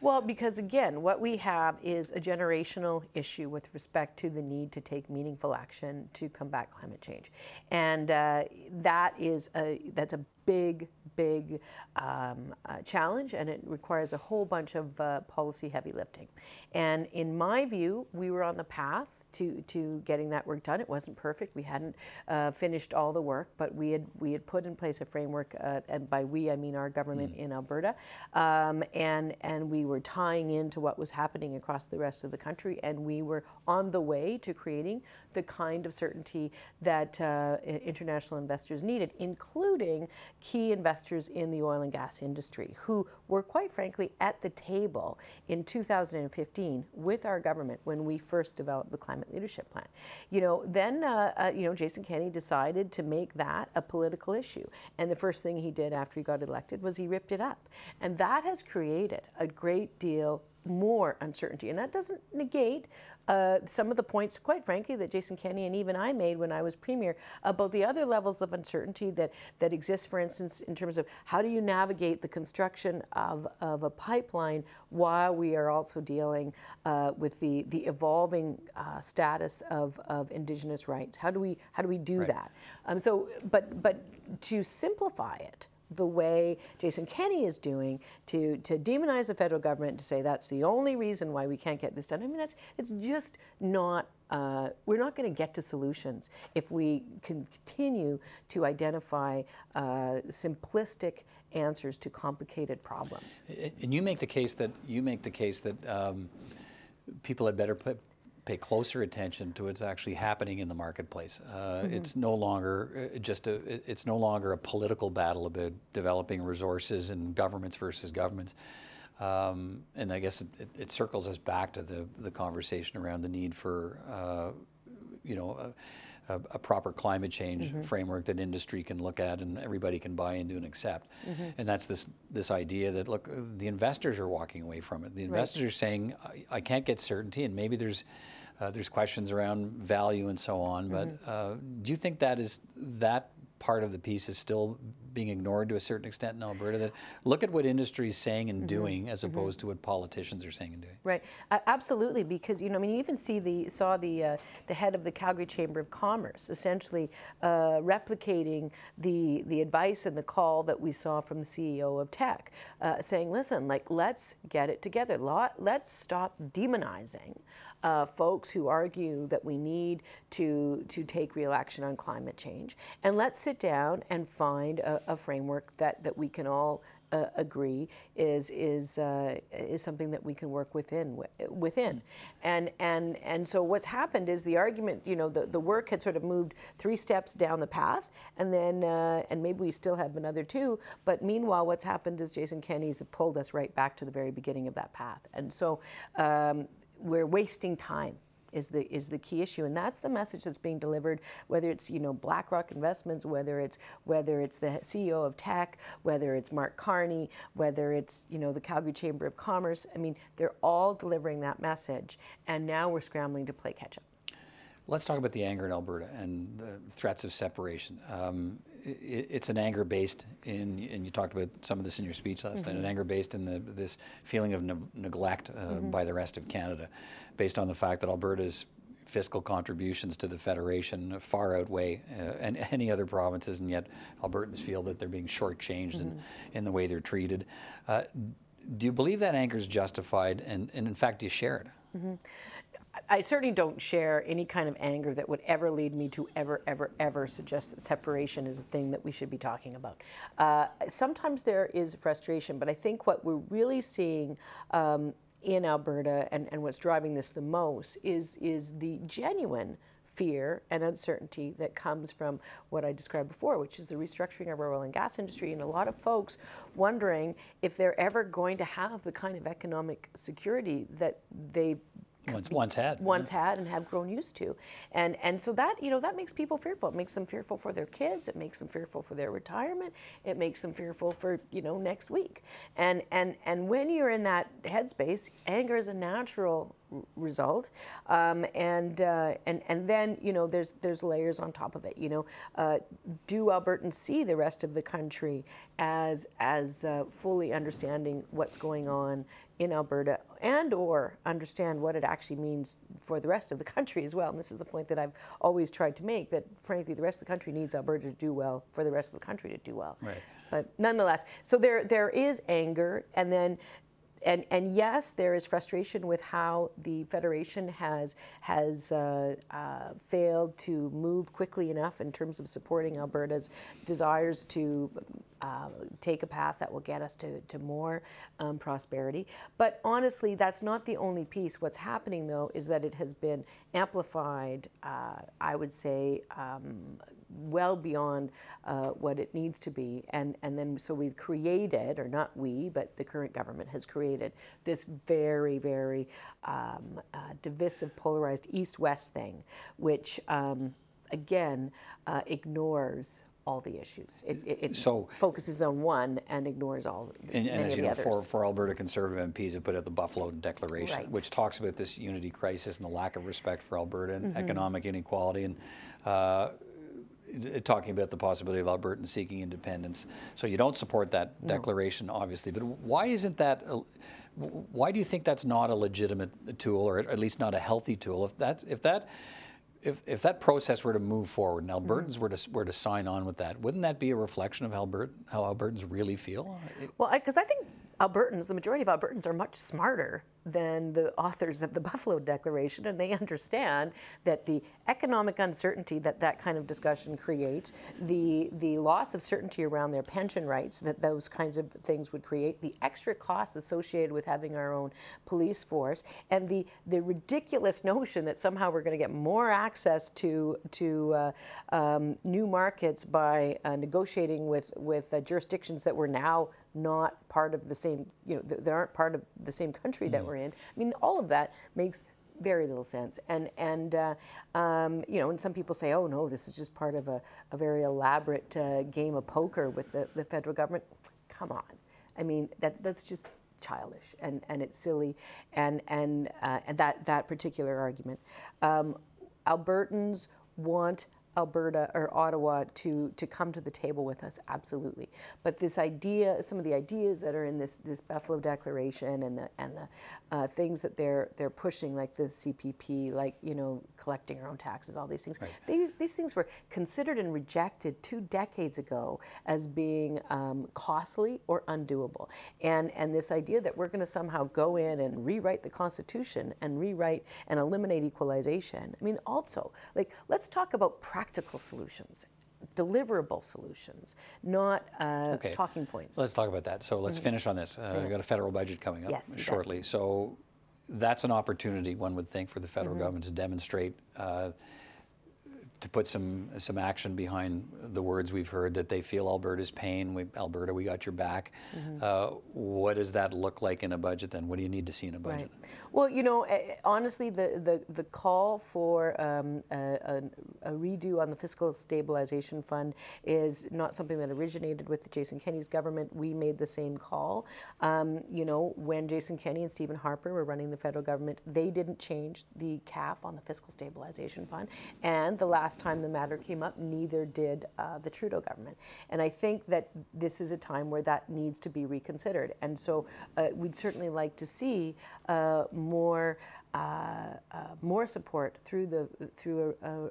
Well, because again, what we have is a generational issue with respect to the need to take meaningful action to combat climate change, and uh, that is a that's a big, big um, uh, challenge, and it requires a whole bunch of uh, policy heavy lifting. And in my view, we were on the path to, to getting that work done. It wasn't perfect. We hadn't uh, finished all the work, but we had we had put in place a framework, uh, and by we I mean our government mm. in Alberta, um, and and we were tying into what was happening across the rest of the country, and we were on the way to creating the kind of certainty that uh, international investors needed, including key investors in the oil and gas industry who were, quite frankly, at the table in 2015 with our government when we first developed the climate leadership plan. You know, then, uh, uh, you know, Jason Kenney decided to make that a political issue. And the first thing he did after he got elected was he ripped it up. And that has created a great deal more uncertainty. And that doesn't negate uh, some of the points, quite frankly, that Jason Kenney and even I made when I was premier about the other levels of uncertainty that, that exist, for instance, in terms of how do you navigate the construction of, of a pipeline while we are also dealing uh, with the, the evolving uh, status of, of Indigenous rights? How do we, how do, we do right. that? Um, so, but, but to simplify it, the way Jason Kenney is doing to, to demonize the federal government to say that's the only reason why we can't get this done. I mean, that's it's just not. Uh, we're not going to get to solutions if we can continue to identify uh, simplistic answers to complicated problems. And you make the case that you make the case that um, people had better put pay closer attention to what's actually happening in the marketplace. Uh, mm-hmm. It's no longer uh, just a it's no longer a political battle about developing resources and governments versus governments. Um, and I guess it, it, it, circles us back to the, the conversation around the need for, uh, you know, a, a, a, proper climate change mm-hmm. framework that industry can look at and everybody can buy into and accept. Mm-hmm. And that's this this idea that look, the investors are walking away from it. The investors right. are saying, I, I, can't get certainty, and maybe there's uh, there's questions around value and so on. But mm-hmm. uh, do you think that is that part of the piece is still being ignored to a certain extent in Alberta? That look at what industry is saying and mm-hmm. doing as mm-hmm. opposed to what politicians are saying and doing. Right, uh, absolutely. Because you know, I mean, you even see the saw the uh, the head of the Calgary Chamber of Commerce essentially uh, replicating the the advice and the call that we saw from the CEO of Teck, uh, saying, "Listen, like let's get it together. Let's stop demonizing." Uh, folks who argue that we need to, to take real action on climate change. And let's sit down and find a, a framework that, that we can all uh, agree is is uh, is something that we can work within within, and and and so what's happened is the argument you know the, the work had sort of moved three steps down the path, and then uh, and maybe we still have another two, but meanwhile what's happened is Jason Kenney's pulled us right back to the very beginning of that path, and so um, we're wasting time is the is the key issue. And that's the message that's being delivered whether it's you know BlackRock Investments whether it's whether it's the CEO of Teck whether it's Mark Carney whether it's you know the Calgary Chamber of Commerce. I mean they're all delivering that message. And now we're scrambling to play catch up. Let's talk about the anger in Alberta and the threats of separation. Um, it's an anger based in, and you talked about some of this in your speech last mm-hmm. night, an anger based in the, this feeling of ne- neglect uh, mm-hmm. by the rest of Canada, based on the fact that Alberta's fiscal contributions to the federation far outweigh uh, any other provinces, and yet Albertans feel that they're being shortchanged mm-hmm. in, in the way they're treated. Uh, do you believe that anger is justified, and, and in fact, do you share it? Mm-hmm. I certainly don't share any kind of anger that would ever lead me to ever, ever, ever suggest that separation is a thing that we should be talking about. Uh, sometimes there is frustration, but I think what we're really seeing um, in Alberta and, and what's driving this the most is, is the genuine fear and uncertainty that comes from what I described before, which is the restructuring of our oil and gas industry, and a lot of folks wondering if they're ever going to have the kind of economic security that they once, once had once yeah. had and have grown used to and and so that you know that makes people fearful it makes them fearful for their kids it makes them fearful for their retirement it makes them fearful for you know next week and and and when you're in that headspace anger is a natural result. Um, and, uh, and, and then, you know, there's, there's layers on top of it. You know, uh, do Albertans see the rest of the country as, as uh, fully understanding what's going on in Alberta and or understand what it actually means for the rest of the country as well. And this is the point that I've always tried to make that frankly the rest of the country needs Alberta to do well for the rest of the country to do well. Right. But nonetheless, so there there is anger and then and, and yes, there is frustration with how the federation has has uh, uh, failed to move quickly enough in terms of supporting Alberta's desires to uh, take a path that will get us to, to more um, prosperity. But honestly, that's not the only piece. What's happening though is that it has been amplified, uh, I would say, um, well beyond uh, what it needs to be. And, and then so we've created, or not we, but the current government has created this very, very um, uh, divisive, polarized east west thing, which um, again uh, ignores all the issues. It, it, it So- focuses on one and ignores all And, many and as you know, for, for Alberta Conservative MPs have put out the Buffalo Declaration, Right. which talks about this unity crisis and the lack of respect for Alberta and Mhm. economic inequality and uh, talking about the possibility of Albertans seeking independence. So you don't support that No. declaration, obviously, but why isn't that? a- Why do you think that's not a legitimate tool, or at least not a healthy tool? If that's if that if, if that process were to move forward and Albertans Mm-hmm. were to were to sign on with that, wouldn't that be a reflection of Albert, how Albertans really feel? Well, because I, think Albertans, the majority of Albertans, are much smarter than the authors of the Buffalo Declaration, and they understand that the economic uncertainty that that kind of discussion creates, the the loss of certainty around their pension rights that those kinds of things would create, the extra costs associated with having our own police force, and the the ridiculous notion that somehow we're going to get more access to to uh, um, new markets by uh, negotiating with with uh, jurisdictions that we're now not part of the same, you know, that aren't part of the same country that we're in. I mean, all of that makes very little sense. And and uh, um, you know, and some people say, oh no, this is just part of a, a very elaborate uh, game of poker with the, the federal government. Come on, I mean that that's just childish and, and it's silly, and and uh, and that that particular argument. Um, Albertans want Alberta or Ottawa to, to come to the table with us, absolutely. But this idea, some of the ideas that are in this, this Buffalo Declaration and the, and the uh, things that they're, they're pushing, like the CPP, like, you know, collecting our own taxes, all these things, these, these things were considered and rejected two decades ago as being um, costly or undoable. And, and this idea that we're going to somehow go in and rewrite the Constitution and rewrite and eliminate equalization. I mean, also, like, let's talk about practical solutions, deliverable solutions, not uh, Okay. talking points. Let's talk about that. So let's Mhm. finish on this. Uh. We've got a federal budget coming up Yes, shortly. So that's an opportunity, one would think, for the federal Mhm. government to demonstrate, uh, to put some some action behind the words we've heard that they feel Alberta's pain. We, Alberta, we got your back. Mhm. Uh, what does that look like in a budget then? What do you need to see in a budget? Right. Well, you know, eh, honestly, the, the, the call for um, a, a, a redo on the fiscal stabilization fund is not something that originated with Jason Kenney's government. We made the same call. Um, you know, when Jason Kenney and Stephen Harper were running the federal government, they didn't change the cap on the fiscal stabilization fund. And the last time the matter came up, neither did uh, the Trudeau government. And I think that this is a time where that needs to be reconsidered. And so uh, we'd certainly like to see uh, more uh, uh, more support through the through a, a,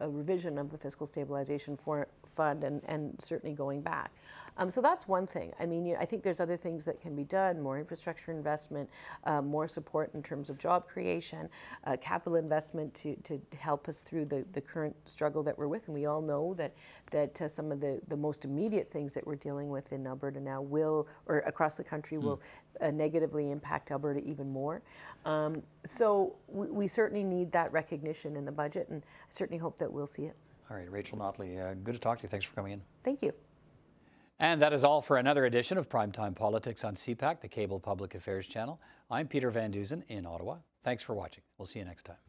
a revision of the fiscal stabilization for, fund and, and certainly going back. Um, so that's one thing. I mean, you know, I think there's other things that can be done: more infrastructure investment, uh, more support in terms of job creation, uh, capital investment to, to help us through the, the current struggle that we're with. And we all know that that uh, some of the, the most immediate things that we're dealing with in Alberta now will, or across the country, will uh, negatively impact Alberta even more. Um, so we, we certainly need that recognition in the budget, and I certainly hope that we'll see it. All right, Rachel Notley, uh, good to talk to you. Thanks for coming in. Thank you. And that is all for another edition of Primetime Politics on CPAC, the cable public affairs channel. I'm Peter Van Dusen in Ottawa. Thanks for watching. We'll see you next time.